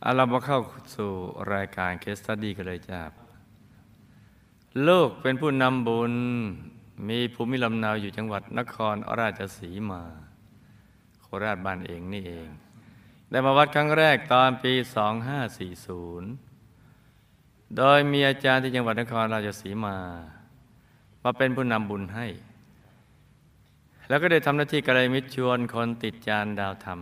เอาเรามาเข้าสู่รายการ case study กันเลยจ้าลูกเป็นผู้นำบุญ มีภูมิลำเนาอยู่จังหวัดนครราชสีมา โคราชบ้านเองนี่เอง ได้มาวัดครั้งแรกตอนปี 2540 โดยมีอาจารย์ที่จังหวัดนครราชสีมา มาเป็นผู้นำบุญให้ แล้วก็ได้ทำหน้าที่กัลยาณมิตรชวนคนติดจานดาวธรรม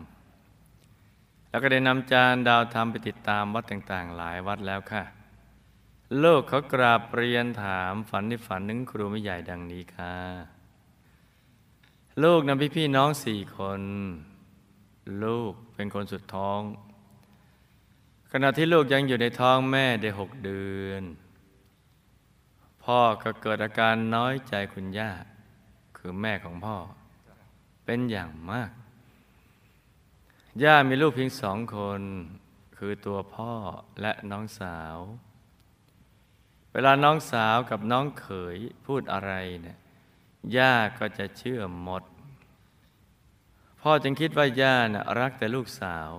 แล้วก็ได้นำจานดาวธรรมไปติดตามวัดต่างๆ หลายวัดแล้วค่ะลูกเขากราบเรียนถามฝันที่ฝันนึงครูไม่ใหญ่ดังนี้ค่ะ ลูกนำพี่พี่น้องสี่คน ลูกเป็นคนสุดท้อง ขณะที่ลูกยังอยู่ในท้องแม่ได้หกเดือน พ่อก็เกิดอาการน้อยใจคุณย่า คือแม่ของพ่อ เป็นอย่างมาก ย่ามีลูกเพียงสองคน คือตัวพ่อและน้องสาว เวลาน้องสาวกับน้องเขยพูดอะไรเนี่ยย่าก็จะเชื่อหมด พ่อจึงคิดว่าย่านะรักแต่ลูกสาว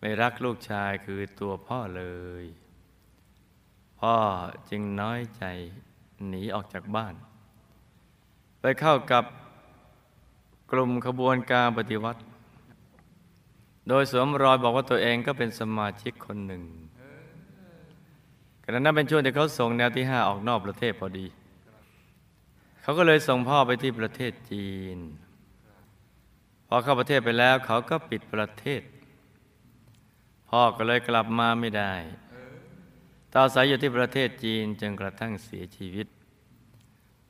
ไม่รักลูกชายคือตัวพ่อเลย พ่อจึงน้อยใจหนีออกจากบ้าน ไปเข้ากับกลุ่มขบวนการปฏิวัติ โดยสวมรอยบอกว่าตัวเองก็เป็นสมาชิกคนหนึ่งขณะนั้นเป็นช่วงที่เขาส่งแนวที่ห้าออกนอกประเทศพอดี เขาก็เลยส่งพ่อไปที่ประเทศจีน พอเข้าประเทศไปแล้วเขาก็ปิดประเทศ พ่อก็เลยกลับมาไม่ได้ต่อสายอยู่ที่ประเทศจีนจนกระทั่งเสียชีวิต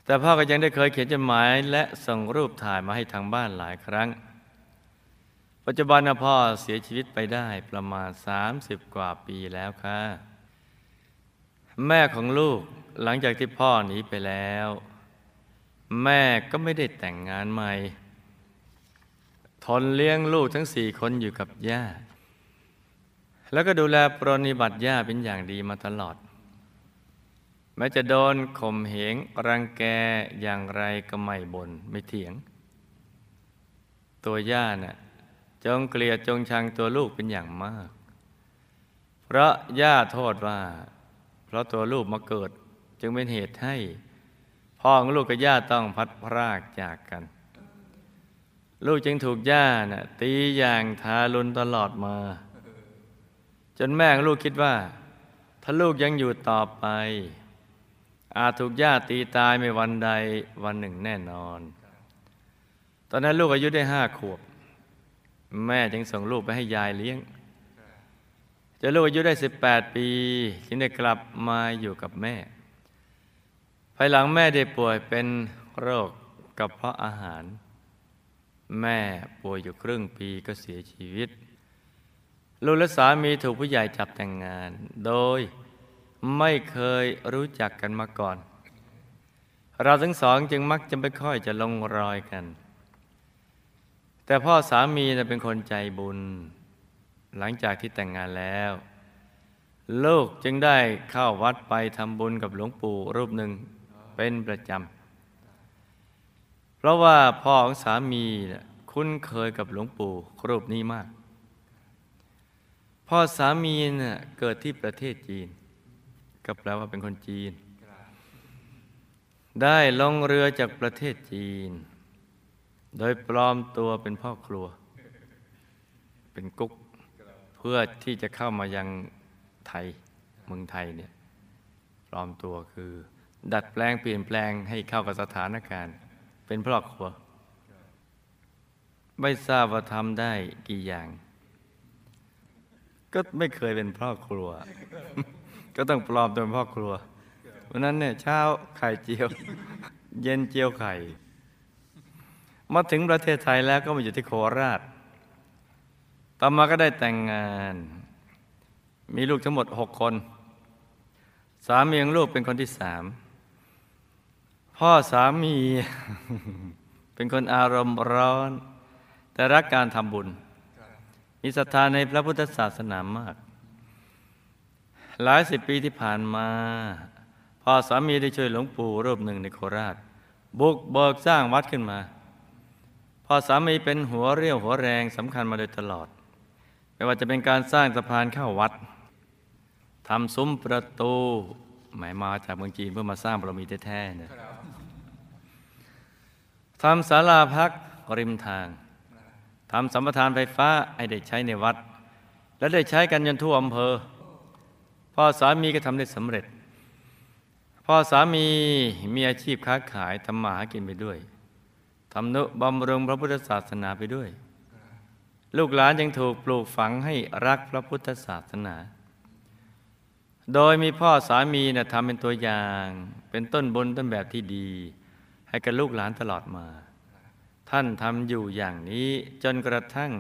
แต่พ่อก็ยังได้เคยเขียนจดหมายและส่งรูปถ่ายมาให้ทางบ้านหลายครั้ง ปัจจุบันนะพ่อเสียชีวิตไปได้ประมาณ 30 กว่าปีแล้วค่ะ แม่ของลูกหลังจากที่พ่อหนีไปแล้ว แม่ก็ไม่ได้แต่งงานใหม่ ทนเลี้ยงลูกทั้งสี่คนอยู่กับย่า แล้วก็ดูแลปรนิบัติย่าเป็นอย่างดีมาตลอด แม้จะโดนข่มเหงรังแกอย่างไรก็ไม่บน่นไม่เถียง ตัวย่าน่ะ จงเกลียดจงชังตัวลูกเป็นอย่างมาก เพราะย่าโทษว่า เพราะตัวลูกมาเกิด จึงเป็นเหตุให้ พ่อของลูกกับย่าต้องพัดพรากจากกัน ลูกจึงถูกย่าน่ะตีอย่างทารุณตลอดมา จนแม่ของลูกคิดว่า ถ้าลูกยังอยู่ต่อไป อาจถูกย่าตีตายไม่วันใดวันหนึ่งแน่นอน ตอนนั้นลูกอายุได้ห้าขวบ แม่จึงส่งลูกไปให้ยายเลี้ยงจนลูกอายุได้สิบแปดปี จึงได้กลับมาอยู่กับแม่ ภายหลังแม่ได้ป่วยเป็นโรคกระเพาะอาหาร แม่ป่วยอยู่ครึ่งปีก็เสียชีวิต ลูกและสามีถูกผู้ใหญ่จับแต่งงาน โดยไม่เคยรู้จักกันมาก่อน เราทั้งสองจึงมักจะไม่ค่อยจะลงรอยกัน แต่พ่อสามีนะเป็นคนใจบุญ หลังจากที่แต่งงานแล้ว ลูกจึงได้เข้าวัดไปทำบุญกับหลวงปู่รูปหนึ่งเป็นประจำ เพราะว่าพ่อของสามีคุ้นเคยกับหลวงปู่รูปนี้มาก พ่อสามีเกิดที่ประเทศจีน ก็แปลว่าเป็นคนจีน ได้ลงเรือจากประเทศจีน โดยปลอมตัวเป็นพ่อครัว เป็นกุ๊ก เพื่อที่จะเข้ามายังไทยเมืองไทยเนี่ยปลอมตัวคือ ดัดแปลงเปลี่ยนแปลงให้เข้ากับสถานการณ์ เป็นพ่อครัว ไม่ทราบว่าทำได้กี่อย่าง ก็ไม่เคยเป็นพ่อครัว ก็ต้องปลอมตัวเป็นพ่อครัววันนั้นเนี่ยเช้าไข่เจียว เย็นเจียวไข่ มาถึงประเทศไทยแล้วก็มาอยู่ที่โคราช ต่อมาก็ได้แต่งงาน มีลูกทั้งหมดหกคน สามีของลูกเป็นคนที่สาม พ่อสามี เป็นคนอารมณ์ร้อน แต่รักการทำบุญ มีศรัทธาในพระพุทธศาสนามาก หลายสิบปีที่ผ่านมา พ่อสามีได้ช่วยหลวงปู่รูปหนึ่งในโคราช บุกเบิกสร้างวัดขึ้นมา พ่อสามีเป็นหัวเรี่ยวหัวแรงสำคัญมาโดยตลอด ไม่ว่าจะเป็นการสร้างสะพานเข้าวัดทำซุ้มประตู หมายมาจากเมืองจีนเพื่อมาสร้างบารมีแท้ๆเนี่ยทำศาลาพักริมทางทำสัมปทานไฟฟ้าให้ได้ใช้ในวัด และได้ใช้กันจนทั่วอำเภอ พ่อสามีก็ทำได้สำเร็จ พ่อสามีมีอาชีพค้าขายทำมาหากินไปด้วย ทำนุบำรุงพระพุทธศาสนาไปด้วย ลูกหลานยังถูกปลูกฝังให้รักพระพุทธศาสนา โดยมีพ่อสามีนะทำเป็นตัวอย่าง เป็นต้นบนต้นแบบที่ดี ให้กับลูกหลานตลอดมา ท่านทำอยู่อย่างนี้จนกระทั่ง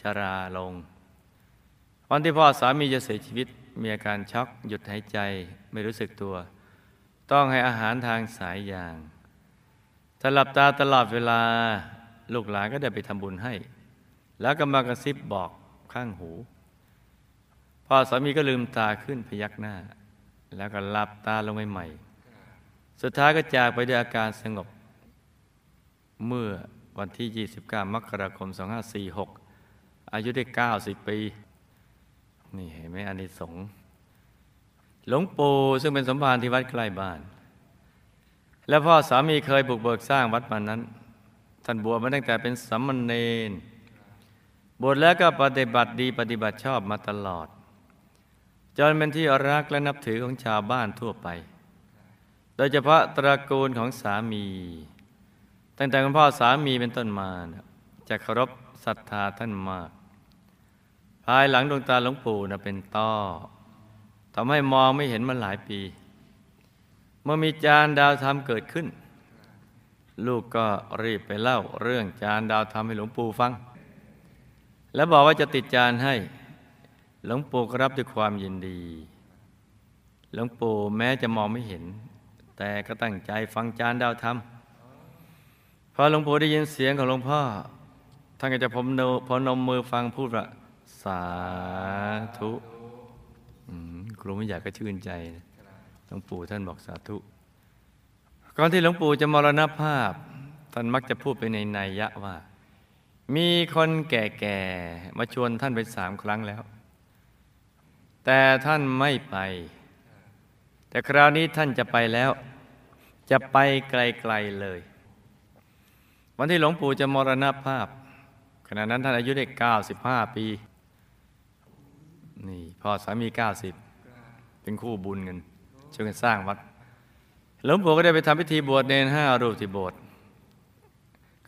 ชราลง วันที่พ่อสามีจะเสียชีวิตมีอาการช็อกหยุดหายใจไม่รู้สึกตัว ต้องให้อาหารทางสายยาง ถ้าหลับตาตลอดเวลา ลูกหลานก็ได้ไปทำบุญให้ แล้วก็มากระซิบบอกข้างหูพ่อสามีก็ลืมตาขึ้นพยักหน้า แล้วก็หลับตาลงใหม่ๆสุดท้ายก็จากไปด้วยอาการสงบ เมื่อวันที่ 29 มกราคม 2546 อายุได้ 90 ปี นี่เห็นไหมอานิสงส์หลวงปู่ซึ่งเป็นสมภารที่วัดใกล้บ้าน และพ่อสามีเคยบุกเบิกสร้างวัดมานั้น ท่านบวชมาตั้งแต่เป็นสามเณรบวชแล้วก็ปฏิบัติดีปฏิบัติชอบมาตลอด จนเป็นที่รักและนับถือของชาวบ้านทั่วไป โดยเฉพาะตระกูลของสามี ตั้งแต่คุณพ่อสามีเป็นต้นมา จะเคารพศรัทธาท่านมาก ภายหลังดวงตาหลวงปู่นะเป็นต้อทำให้มองไม่เห็นมาหลายปี เมื่อมีจานดาวธรรมเกิดขึ้น ลูกก็รีบไปเล่าเรื่องจานดาวธรรมให้หลวงปู่ฟัง แล้วบอกว่าจะติดจานให้ หลวงปู่ก็รับด้วยความยินดี หลวงปู่แม้จะมองไม่เห็น แต่ก็ตั้งใจฟังจานดาวธรรมพอหลวงปู่ได้ยินเสียงของหลวงพ่อท่านก็จะพมนพอนมมือฟังพูดว่าสาธุครูไม่อยากก็ชื่นใจนะ ลวงปู่ท่านบอกสาธุ ก่อนที่หลวงปู่จะมรณภาพ ท่านมักจะพูดไปในนัยยะว่า มีคนแก่ๆ มาชวนท่านไปสามครั้งแล้ว แต่ท่านไม่ไป แต่คราวนี้ท่านจะไปแล้ว จะไปไกลๆเลย วันที่หลวงปู่จะมรณภาพ ขณะนั้นท่านอายุได้ 95 ปี นี่พ่อสามี 90 เป็นคู่บุญกัน ช่วยกันสร้างวัดหลวงปู่ก็ได้ไปทำพิธีบวชเนรห้ารูปที่โบสถ์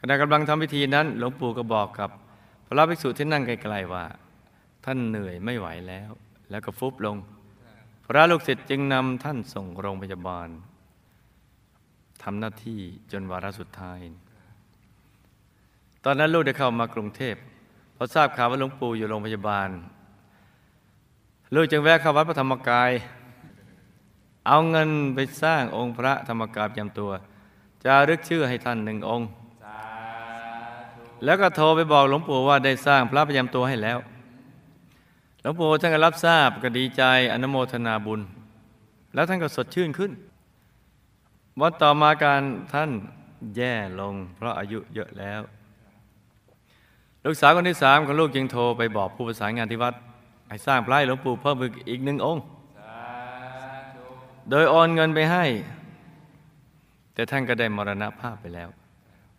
ขณะกำลังทำพิธีนั้น หลวงปู่ก็บอกกับพระภิกษุที่นั่งไกลๆว่า ท่านเหนื่อยไม่ไหวแล้ว แล้วก็ฟุบลง พระลูกศิษย์จึงนำท่านส่งโรงพยาบาลทำหน้าที่จนวาระสุดท้าย ตอนนั้นลูกได้เข้ามากรุงเทพพอทราบข่าวว่าหลวงปู่อยู่โรงพยาบาลลูกจึงแวะเข้าวัดพระธรรมกาย เอาเงินไปสร้างองค์พระธรรมกายประจำตัว จะรึกชื่อให้ท่านหนึ่งองค์ แล้วก็โทรไปบอกหลวงปู่ว่าได้สร้างพระประจำตัวให้แล้ว หลวงปู่ท่านก็รับทราบก็ดีใจอนุโมทนาบุญ แล้วท่านก็สดชื่นขึ้น วันต่อมาการท่านแย่ลง เพราะอายุเยอะแล้ว ลูกสาวคนที่สามของลูกจึงโทรไปบอกผู้ประสานงานที่วัดให้สร้างพระให้หลวงปู่เพิ่มอีกหนึ่งองค์ โดยโอนเงินไปให้ แต่ท่านก็ได้มรณภาพไปแล้ว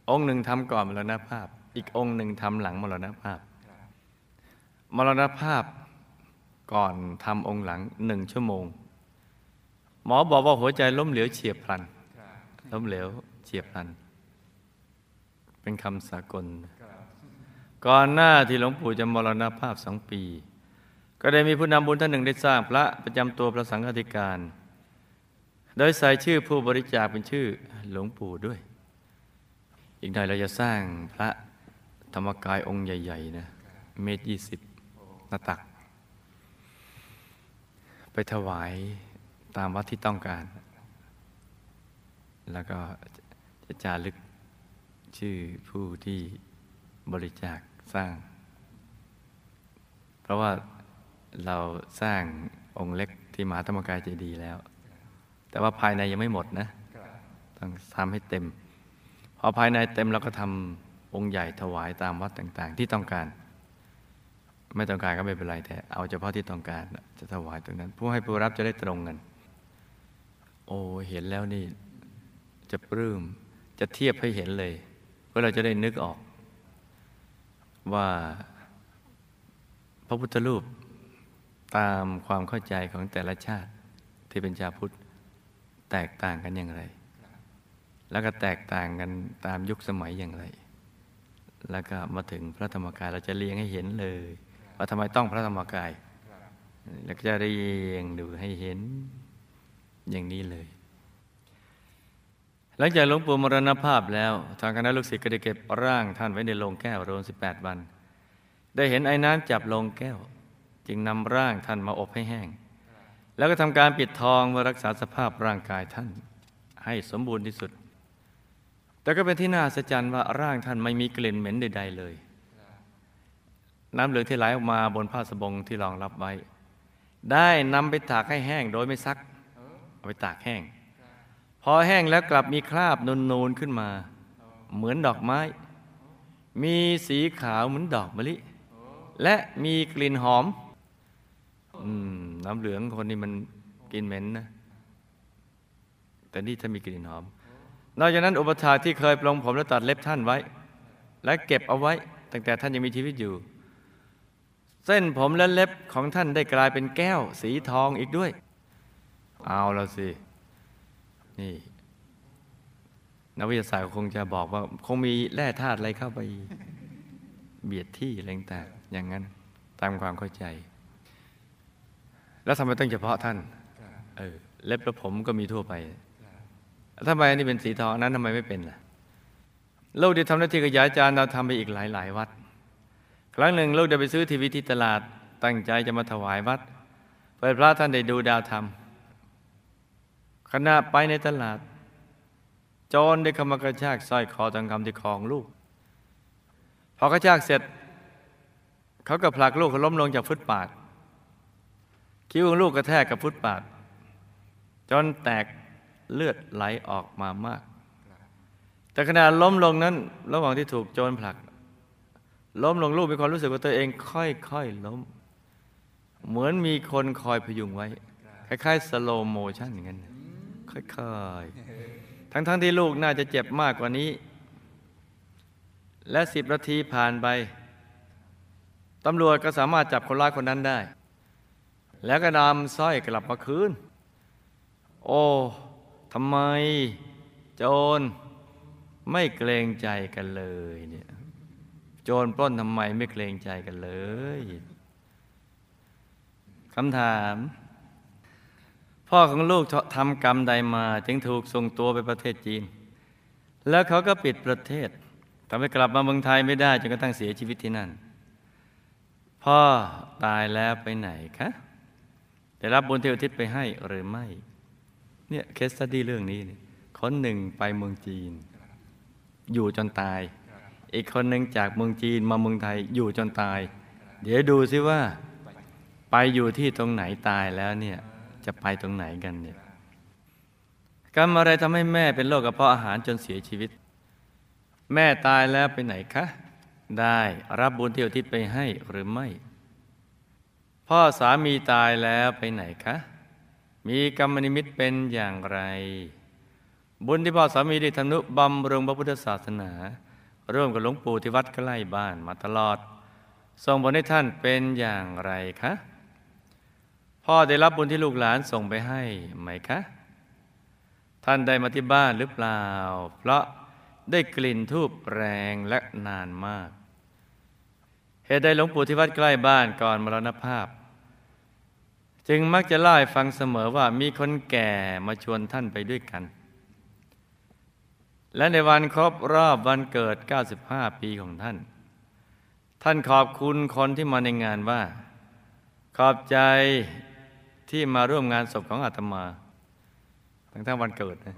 องค์หนึ่งทำก่อนมรณภาพ อีกองค์หนึ่งทำหลังมรณภาพ มรณภาพก่อนทำองค์หลังหนึ่งชั่วโมง หมอบอกว่าหัวใจล้มเหลวเฉียบพลัน ล้มเหลวเฉียบพลัน เป็นคำสากล ก่อนหน้าที่หลวงปู่จะมรณภาพสองปี ก็ได้มีผู้นำบุญท่านหนึ่งได้สร้างพระประจำตัวพระสังฆธิการ โดยใส่ชื่อผู้บริจาคเป็นชื่อหลวงปู่ด้วย อีกหน่อยเราจะสร้างพระธรรมกายองค์ใหญ่ๆนะเมตรยี่สิบหน้าตัก ไปถวายตามวัดที่ต้องการ แล้วก็จะจารึกชื่อผู้ที่บริจาคสร้าง เพราะว่าเราสร้างองค์เล็กที่มหาธรรมกายเจดีย์แล้ว แต่ว่าภายในยังไม่หมดนะต้องทำให้เต็ม พอภายในเต็มเราก็ทำองค์ใหญ่ถวายตามวัดต่าง ๆ ที่ต้องการ ไม่ต้องการก็ไม่เป็นไรแต่ เอาเฉพาะที่ต้องการจะถวายตรงนั้น ผู้ให้ผู้รับจะได้ตรงกันโอ้เห็นแล้วนี่ จะปลื้มจะเทียบให้เห็นเลยเพื่อเราจะได้นึกออก ว่าพระพุทธรูปตามความเข้าใจของแต่ละชาติที่เป็นชาวพุทธ แตกต่างกันอย่างไร แล้วก็แตกต่างกันตามยุคสมัยอย่างไร แล้วก็มาถึงพระธรรมกายเราจะเรียงให้เห็นเลย ว่าทำไมต้องพระธรรมกาย แล้วก็จะเรียงดูให้เห็นอย่างนี้เลย หลังจากหลวงปู่มรณภาพแล้ว ทางคณะลูกศิษย์ก็ได้เก็บร่างท่านไว้ในโลงแก้วรวม18 วัน ได้เห็นไอ้น้ำจับโลงแก้ว จึงนำร่างท่านมาอบให้แห้ง แล้วก็ทำการปิดทองเพื่อรักษาสภาพร่างกายท่าน ให้สมบูรณ์ที่สุด แต่ก็เป็นที่น่าสัศจรรย์ว่าร่างท่านไม่มีกลิ่นเหม็นใด ๆ เลย น้ำเหลืองที่ไหลออกมาบนผ้าสบงที่รองรับไว้ ได้นำไปตากให้แห้งโดยไม่ซัก เอาไปตากแห้ง พอแห้งแล้วกลับมีคราบนูนๆขึ้นมา เหมือนดอกไม้ มีสีขาวเหมือนดอกมะลิ และมีกลิ่นหอม อืม น้ำเหลืองคนนี้มันกลิ่นเหม็นนะ แต่นี่ถ้ามีกลิ่นหอม นอกจากนั้นอุปถาที่เคยปลงผมและตัดเล็บท่านไว้ และเก็บเอาไว้ ตั้งแต่ท่านยังมีชีวิตอยู่ เส้นผมและเล็บของท่านได้กลายเป็นแก้ว สีทองอีกด้วย เอาแล้วสิ นี่นักวิทยาศาสตร์คงจะบอกว่า คงมีแร่ธาตุอะไรเข้าไป เบียดที่อะไรต่างอย่างนั้น ตามความเข้าใจ แล้วทำไมต้องเฉพาะท่านเออเล็บและผมก็มีทั่วไปทำไมอันนี้เป็นสีทองอันนั้นทำไมไม่เป็นล่ะลูกได้ทำหน้าที่ขยายจานเราทำไปอีกหลายหลายวัด ครั้งหนึ่งลูกได้ไปซื้อทีวีที่ตลาดตั้งใจจะมาถวายวัดเปิดพระท่านได้ดูดาวธรรมขณะไปในตลาดโจรได้เข้ามากระชากสร้อยคอทองคำที่คอของลูก พอกระชากเสร็จ เขาก็ผลักลูกเขาล้มลงจากฟุตปาด คิ้วของลูกกระแทกกับฟุตปาดจนแตกเลือดไหลออกมามาก แต่ขณะล้มลงนั้น ระหว่างที่ถูกโจรผลัก ล้มลงลูกมีความรู้สึกว่าตัวเองค่อยๆล้ม เหมือนมีคนคอยพยุงไว้ คล้ายๆสโลโมชันอย่างนั้นค่อยๆ ทั้งๆที่ลูกน่าจะเจ็บมากกว่านี้ และสิบนาทีผ่านไปตำรวจก็สามารถจับคนร้ายคนนั้นได้ แล้วก็นำสร้อยกลับมาคืน โอ้ทำไมโจรไม่เกรงใจกันเลยเนี่ยโจรปล้นทำไมไม่เกรงใจกันเลยคำถาม พ่อของลูกทำกรรมใดมา จึงถูกส่งตัวไปประเทศจีน แล้วเขาก็ปิดประเทศทำให้กลับมาเมืองไทยไม่ได้จนกระทั่งเสียชีวิตที่นั่น พ่อตายแล้วไปไหนคะ ได้รับบุญที่อุทิศไปให้หรือไม่ เนี่ยเคสตดี้เรื่องนี้เนี่ยคนหนึ่งไปเมืองจีน อยู่จนตาย อีกคนหนึ่งจากเมืองจีนมาเมืองไทยอยู่จนตาย เดี๋ยวดูซิว่า ไปอยู่ที่ตรงไหนตายแล้วเนี่ยจะไปตรงไหนกันเนี่ยกรรมอะไรทำให้แม่เป็นโรคกระเพาะอาหารจนเสียชีวิต แม่ตายแล้วไปไหนคะ ได้รับบุญที่อุทิศไปให้หรือไม่ พ่อสามีตายแล้วไปไหนคะ มีกรรมนิมิตเป็นอย่างไร บุญที่พ่อสามีได้ทำนุบำรุงพระพุทธศาสนา ร่วมกับหลวงปู่ที่วัดใกล้บ้านมาตลอดส่งผลให้ท่านเป็นอย่างไรคะ พ่อได้รับบุญที่ลูกหลานส่งไปให้ไหมคะ ท่านได้มาที่บ้านหรือเปล่า เพราะได้กลิ่นทูบแรงและนานมาก เหตุใดหลวงปู่ที่วัดใกล้บ้านก่อนมรณภาพ จึงมักจะเล่าให้ฟังเสมอว่ามีคนแก่มาชวนท่านไปด้วยกัน และในวันครบรอบวันเกิด 95 ปีของท่าน ท่านขอบคุณคนที่มาในงานว่า ขอบใจที่มาร่วมงานศพของอาตมา ทั้งทั้งวันเกิดนะ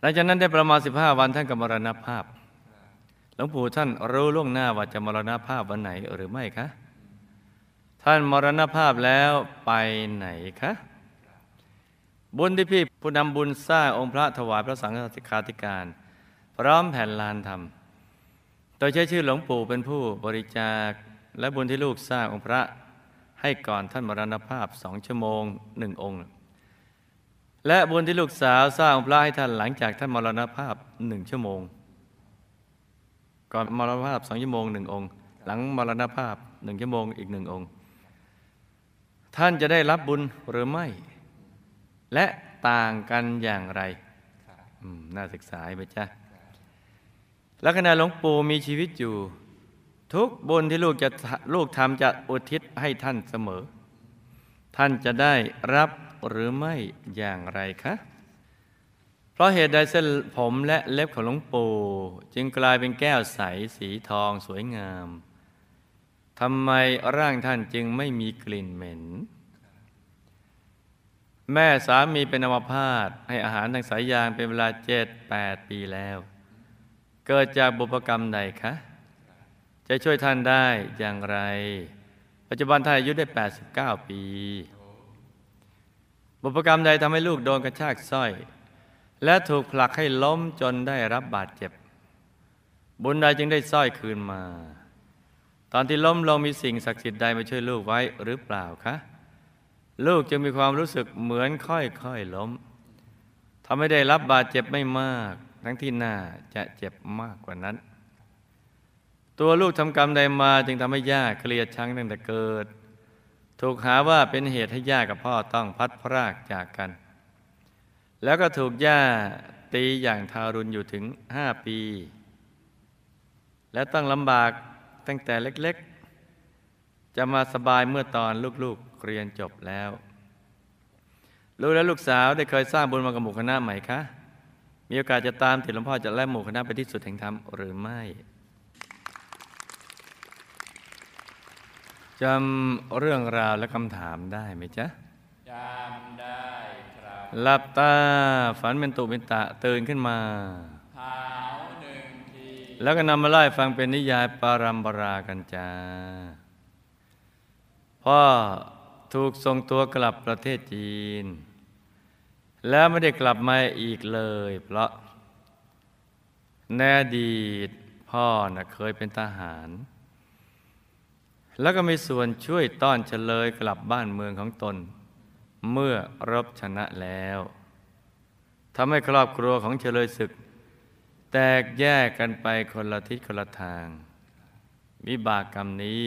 หลังจากนั้นได้ประมาณ 15 วันท่านก็มรณภาพหลวงปู่ท่านรู้ล่วงหน้าว่าจะมรณภาพวันไหนหรือไม่คะ ท่านมรณภาพแล้วไปไหนคะบุญที่พี่ผู้นำบุญสร้างองค์พระถวายพระสังฆสิกขาธิการ พร้อมแผ่นลานธรรม โดยใช้ชื่อหลวงปู่เป็นผู้บริจาคและบุญที่ลูกสร้างองค์พระให้ก่อนท่านมรณภาพสองชั่วโมงหนึ่งองค์ และบุญที่ลูกสาวสร้างองค์พระให้ท่านหลังจากท่านมรณภาพหนึ่งชั่วโมง ก่อนมรณภาพสองชั่วโมงหนึ่งองค์ หลังมรณภาพหนึ่งชั่วโมงอีกหนึ่งองค์ ท่านจะได้รับบุญหรือไม่ และต่างกันอย่างไรน่าศึกษาไปจ้ะแล้วขณะหลวงปู่มีชีวิตอยู่ ทุกบุญที่ลูกจะลูกทำจะอุทิศให้ท่านเสมอ ท่านจะได้รับหรือไม่อย่างไรคะเพราะเหตุใดเส้นผมและเล็บของหลวงปู่จึงกลายเป็นแก้วใสสีทองสวยงาม ทำไมร่างท่านจึงไม่มีกลิ่นเหม็น แม่สามีเป็นอัมพาตให้อาหารทางสายยางเป็นเวลาเจ็ดแปดปีแล้ว เกิดจากบุพกรรมใดคะ จะช่วยท่านได้อย่างไร ปัจจุบันท่านอายุได้ 89 ปี บุพกรรมใดทำให้ลูกโดนกระชากสร้อย และถูกผลักให้ล้มจนได้รับบาดเจ็บ บุญใดจึงได้สร้อยคืนมา อนที่ล้มลงมีสิ่งศักดิ์สิทธิ์ใดมาช่วยลูกไว้หรือเปล่าคะ ลูกจึงมีความรู้สึกเหมือนค่อยๆล้มทำให้ได้รับบาดเจ็บไม่มาก ทั้งที่หน้าจะเจ็บมากกว่านั้น ตัวลูกทำกรรมใดมาจึงทำให้ย่าเกลียดชังตั้งแต่เกิด ถูกหาว่าเป็นเหตุให้ย่ากับพ่อต้องพัดพรากจากกัน แล้วก็ถูกย่าตีอย่างทารุณอยู่ถึงห้าปี และต้องลำบาก ตั้งแต่เล็กๆ จะมาสบายเมื่อตอนลูกๆเรียนจบแล้วลูกและลูกสาวได้เคยสร้างบุญมากับหมู่คณะไหมคะมีโอกาสจะตามติดหลวงพ่อจะและหมู่คณะไปที่สุดแห่งธรรมหรือไม่จำเรื่องราวและคำถามได้ไหมจ๊ะจำได้ครับหลับตาฝันเป็นตุเป็นตะตื่นขึ้นมาขาวหนึ่งที แล้วก็นำมาไล่ฟังเป็นนิยายปารัมปรากันจ้าพ่อถูกส่งตัวกลับประเทศจีน แล้วไม่ได้กลับมาอีกเลย เพราะในอดีตพ่อนะเคยเป็นทหาร แล้วก็มีส่วนช่วยต้อนเฉลยกลับบ้านเมืองของตน เมื่อรบชนะแล้วทำให้ครอบครัวของเฉลยศึก ตกแยกกันไปคนละทิศคนละทาง วิบากกรรมนี้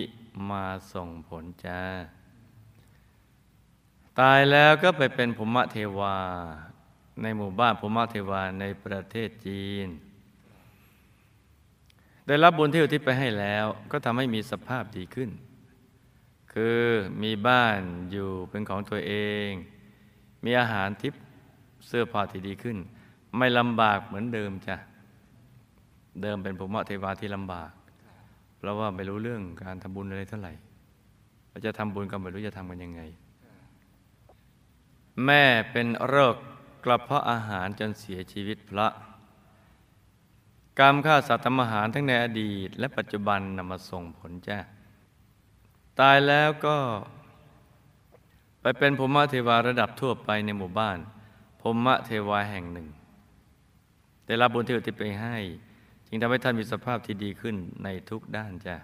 มาส่งผลจ้า ตายแล้วก็ไปเป็นภูมิเทวา ในหมู่บ้านภูมิเทวาในประเทศจีน ได้รับบุญที่อุทิศไปให้แล้วก็ทำให้มีสภาพดีขึ้น คือมีบ้านอยู่เป็นของตัวเอง มีอาหารทิพย์เสื้อผ้าที่ดีขึ้น ไม่ลำบากเหมือนเดิมจ้ะ เดิมเป็นภูมิเทวาที่ลำบาก เพราะว่าไม่รู้เรื่องการทำบุญอะไรเท่าไหร่ว่าจะทำบุญก็ไม่รู้จะทำกันยังไง แม่เป็นโรคกระเพาะอาหารจนเสียชีวิตพระ กรรมฆ่าสัตว์ทำอาหารทั้งในอดีต และปัจจุบันนำมาส่งผลจ้าตายแล้วก็ ไปเป็นภูมิเทวาระดับทั่วไปในหมู่บ้านภูมิเทวาแห่งหนึ่งได้รับบุญที่อุทิศไปให้ จึงทำให้ท่านมีสภาพที่ดีขึ้นในทุกด้านจ้ะ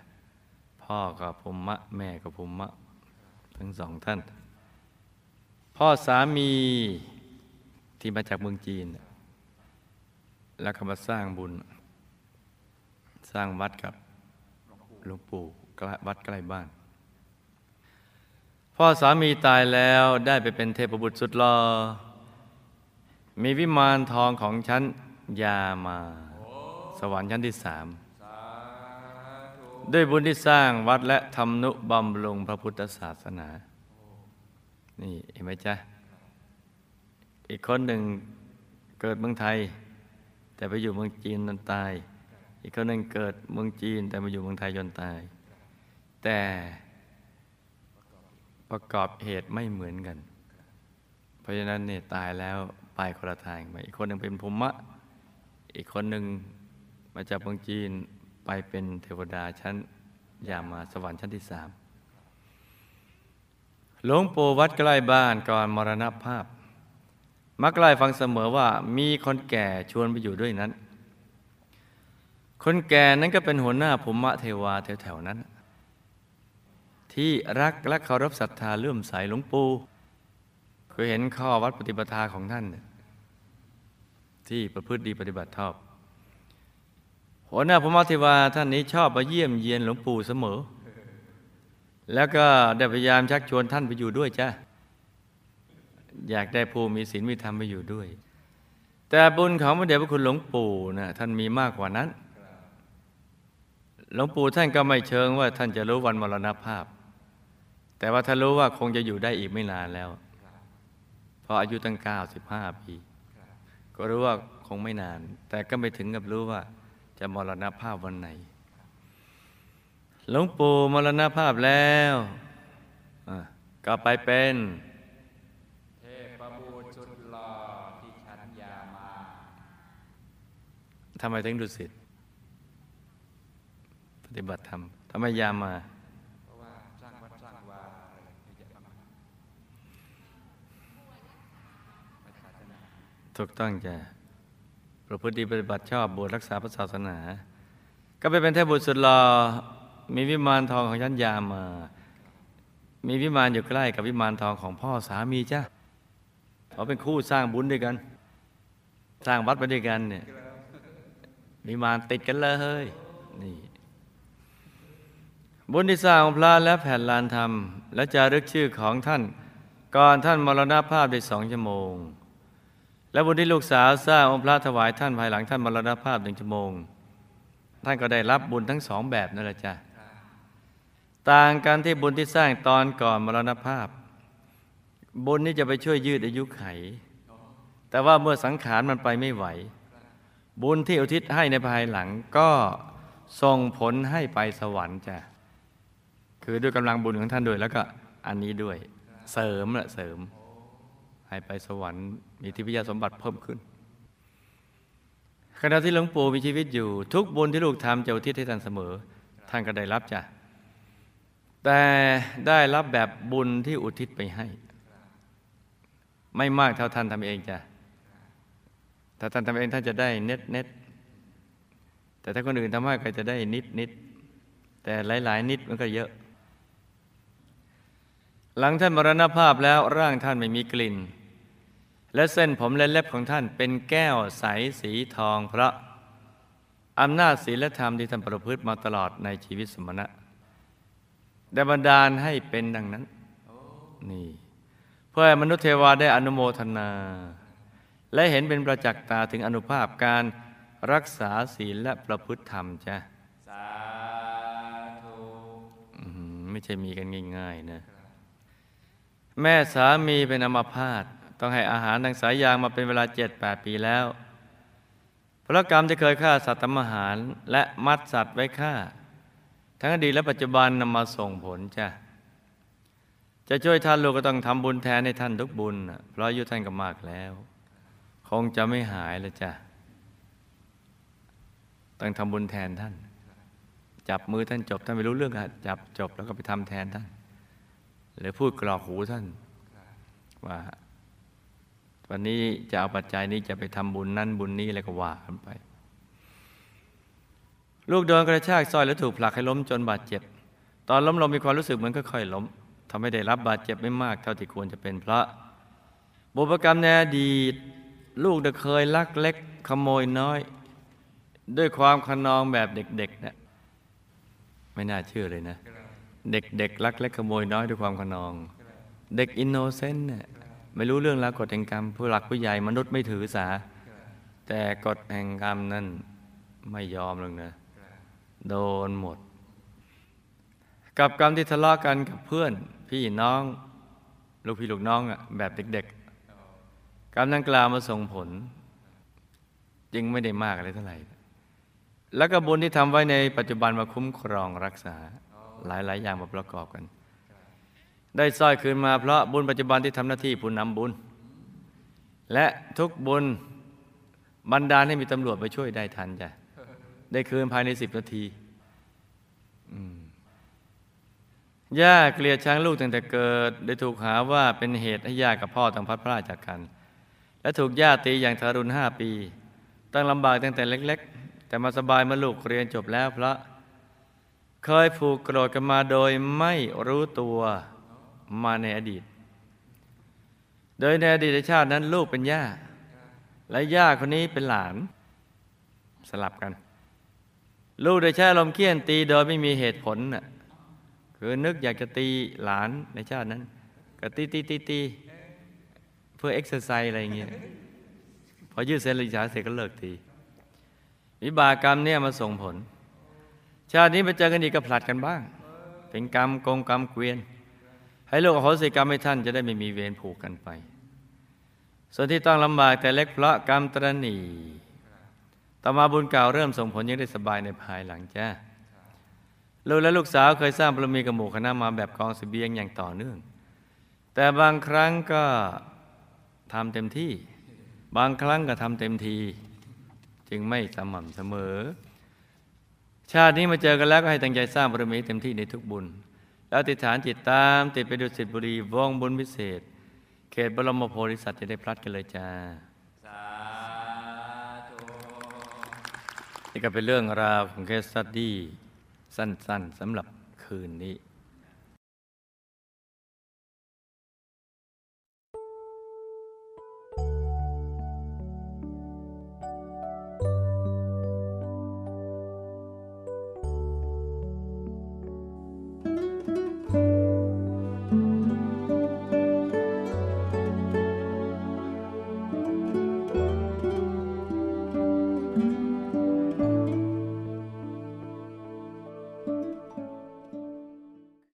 พ่อกับภูมิะแม่กับภูมิะทั้งสองท่าน พ่อสามีที่มาจากเมืองจีน แล้วก็มาสร้างบุญ สร้างวัดกับหลวงปู่วัดใกล้บ้าน พ่อสามีตายแล้วได้ไปเป็นเทพบุตรสุดหลอ่อมีวิมานทองของชั้นยามา สวรรค์ชั้นที่สามด้วยบุญที่สร้างวัดและทำนุบำรุงพระพุทธศาสนา นี่เห็นไหมจ๊ะ อีกคนหนึ่งเกิดเมืองไทย แต่ไปอยู่เมืองจีนจนตาย อีกคนหนึ่งเกิดเมืองจีน แต่มาอยู่เมืองไทยจนตาย แต่ประกอบเหตุไม่เหมือนกัน เพราะฉะนั้นเนี่ยตายแล้วไปคนละทางไปอีกคนหนึ่งเป็นภูมะ อีกคนหนึ่ง มาจากเมืองจีนไปเป็นเทวดาชั้นยามาสวรรค์ชั้นที่สามหลวงปู่วัดใกล้บ้านก่อนมรณภาพ มักไล่ฟังเสมอว่ามีคนแก่ชวนไปอยู่ด้วยนั้น คนแก่นั้นก็เป็นหัวหน้าภูมะเทวาแถวๆนั้น ที่รักและเคารพศรัทธาเลื่อมใสหลวงปู่คือเห็นข้อวัดปฏิปทาของท่าน ที่ประพฤติดีปฏิบัติชอบ หัวหน้าพระมัธิวาท่านนี้ชอบมาเยี่ยมเยียนหลวงปู่เสมอ แล้วก็ได้พยายามชักชวนท่านไปอยู่ด้วยจ้ะอยากได้ผู้มีศีลมีธรรมไปอยู่ด้วย แต่บุญของพระเดชพระคุณหลวงปู่นะท่านมีมากกว่านั้นหลวงปู่ท่านก็ไม่เชิงว่าท่านจะรู้วันมรณภาพ แต่ว่าท่านรู้ว่าคงจะอยู่ได้อีกไม่นานแล้วเพราะอายุตั้ง95ปี ก็รู้ว่าคงไม่นาน แต่ก็ไม่ถึงกับรู้ว่า จะมรณภาพวันไหน หลวงปู่มรณภาพแล้วอะก็ไปเป็นเทพบุตรสุดหล่อที่ฉันยามาทำไมถึงดุสิตปฏิบัติธรรมทำไมยามาเพราะว่าสร้างวัดสร้างวารเยอะแยะมากมายในศาสนาถูกต้องจ้ะ ประพฤติดีปฏิบัติชอบบวชรักษาพระศาสนา ก็ไปเป็นเทพบุตรสุดหล่อมีวิมานทองของชั้นยามา มีวิมานอยู่ใกล้กับวิมานทองของพ่อสามีจ้ะเขาเป็นคู่สร้างบุญด้วยกัน สร้างวัดไปด้วยกันเนี่ยวิมานติดกันเลยนี่บุญที่สร้างองค์พระและแผ่นลานธรรม และจารึกชื่อของท่าน ก่อนท่านมรณภาพได้สองชั่วโมง และบุญที่ลูกสาวสร้างองค์พระถวายท่านภายหลังท่านมรณภาพหนึ่งชั่วโมง ท่านก็ได้รับบุญทั้งสองแบบนั่นแหละจ้ะต่างกันที่บุญที่สร้างตอนก่อนมรณภาพ บุญนี้จะไปช่วยยืดอายุไข แต่ว่าเมื่อสังขารมันไปไม่ไหว บุญที่อุทิศให้ในภายหลังก็ส่งผลให้ไปสวรรค์จ้ะคือด้วยกำลังบุญของท่านด้วยแล้วก็อันนี้ด้วยเสริมแหละเสริม ให้ไปสวรรค์มีทิพยสมบัติเพิ่มขึ้นขณะที่หลวงปู่มีชีวิตอยู่ ทุกบุญที่ลูกทำจะอุทิศให้ท่านเสมอ ท่านก็ได้รับจ้ะแต่ได้รับแบบบุญที่อุทิศไปให้ ไม่มากเท่าท่านทำเองจ้ะถ้าท่านทำเองท่านจะได้เน็ตเน็ตแต่ถ้าคนอื่นทำให้ก็จะได้นิดนิดแต่หลาย ๆ นิดมันก็เยอะ หลังท่านมรณภาพแล้วร่างท่านไม่มีกลิ่น และเส้นผมและเล็บของท่านเป็นแก้วใสสีทองเพราะอำนาจศีลธรรมที่ท่านประพฤติมาตลอดในชีวิตสมณะได้บันดาลให้เป็นดังนั้น นี่ เพื่อให้มนุษย์เทวาได้อนุโมทนา และเห็นเป็นประจักษ์ตาถึงอนุภาพการรักษาศีลและประพฤติธรรมจ้ะ สาธุอื้อหือไม่ใช่มีกันง่าย ๆ นะ แม่สามีเป็นอัมพาตต้องให้อาหารทางสายยางมาเป็นเวลาเจ็ดแปดปีแล้วพระกรรมที่เคยฆ่าสัตว์ทำอาหารและมัดสัตว์ไว้ฆ่า ทั้งอดีตและปัจจุบันนำมาส่งผลจ้ะจะช่วยท่านลูกก็ต้องทำบุญแทนให้ท่านทุกบุญ เพราะอายุท่านก็มากแล้ว คงจะไม่หายแล้วจ้ะต้องทำบุญแทนท่าน จับมือท่านจบท่านไม่รู้เรื่องจับจบแล้วก็ไปทำแทนท่าน หรือพูดกรอกหูท่าน ว่า วันนี้จะเอาปัจจัยนี้จะไปทำบุญนั่นบุญนี้อะไรก็ว่ากันไป ลูกโดนกระชากสร้อยแล้วถูกผลักให้ล้มจนบาดเจ็บ ตอนล้มลงมีความรู้สึกเหมือนค่อยๆล้มทำให้ได้รับบาดเจ็บไม่มากเท่าที่ควรจะเป็นเพราะบุพกรรมในอดีตลูกได้เคยลักเล็กขโมยน้อย ด้วยความขนองแบบเด็กๆเนะี่ยไม่น่าเชื่อเลยนะ เด็กๆลักเล็กขโมยน้อยด้วยความขนอง เด็กอินโนเซนต์เนี่ยไม่รู้เรื่องราวกฎแห่งกรรม ผู้หลักผู้ใหญ่มนุษย์ไม่ถือสา แต่กฎแห่งกรรมนั้นไม่ยอมหรอกนะ โดนหมด กับกรรมที่ทะเลาะกันกับเพื่อน พี่น้อง ลูกพี่ลูกน้องอะแบบเด็กๆกรรมนั้นกล่าวมาส่งผล จึงไม่ได้มากอะไรเท่าไหร่ แล้วก็บุญที่ทำไว้ในปัจจุบันมาคุ้มครองรักษา หลาย ๆ อย่างมาประกอบกัน ได้สร้อยคืนมาเพราะบุญปัจจุบันที่ทำหน้าที่ผู้นำบุญ และทุกบุญบันดาให้มีตำรวจไปช่วยได้ทันจ้ะได้คืนภายในสิบนาทีย่าเกลียดช้างลูกตั้งแต่เกิด ได้ถูกหาว่าเป็นเหตุให้ย่ากับพ่อต้องพัดพรากจากกัน และถูกย่าตีอย่างทารุณห้าปีต้องลำบากตั้งแต่เล็ก ๆ แต่มาสบายเมื่อลูกเรียนจบแล้วเพราะ เคยผูกโกรธกันมาโดยไม่รู้ตัวมาในอดีต โดยในอดีตชาตินั้นลูกเป็นย่า และย่าคนนี้เป็นหลาน สลับกัน ลูกได้ใช้ลมเคี่ยนตีโดยไม่มีเหตุผลน่ะคือนึกอยากจะตีหลานในชาตินั้น ก็ตีตีตีตีเพื่อเอ็กซ์ไซส์อะไรอย่างเงี้ยพอยืดเส้นลิจาเสร็จก็เลิกตี วิบากกรรมเนี่ยมาส่งผล ชาตินี้ไปเจอกันอีกก็ผลัดกันบ้าง เป็นกรรมกงกรรมเกวียน ให้ลูกอโหสิกรรมให้ท่านจะได้ไม่มีเวรผูกกันไป ส่วนที่ต้องลำบากแต่เล็กเพราะกรรมตรณีต่อมาบุญเก่าเริ่มส่งผลยังได้สบายในภายหลังจ้าลูกและลูกสาวเคยสร้างบารมีกับหมู่คณะมาแบบกองเสบียงอย่างต่อเนื่อง แต่บางครั้งก็ทำเต็มที่ บางครั้งก็ทำเต็มที จึงไม่สม่ำเสมอ ชาตินี้มาเจอกันแล้วก็ให้ตั้งใจสร้างบารมีเต็มที่ในทุกบุญ แล้วอธิษฐานจิตตาม ติดไปดุสิตบุรีวงบุญพิเศษ เขตบรมโพธิสัตว์จะได้พลัดกันเลยจ้าสาธุนี่ก็เป็นเรื่องราวของ case study สั้นๆสำหรับคืนนี้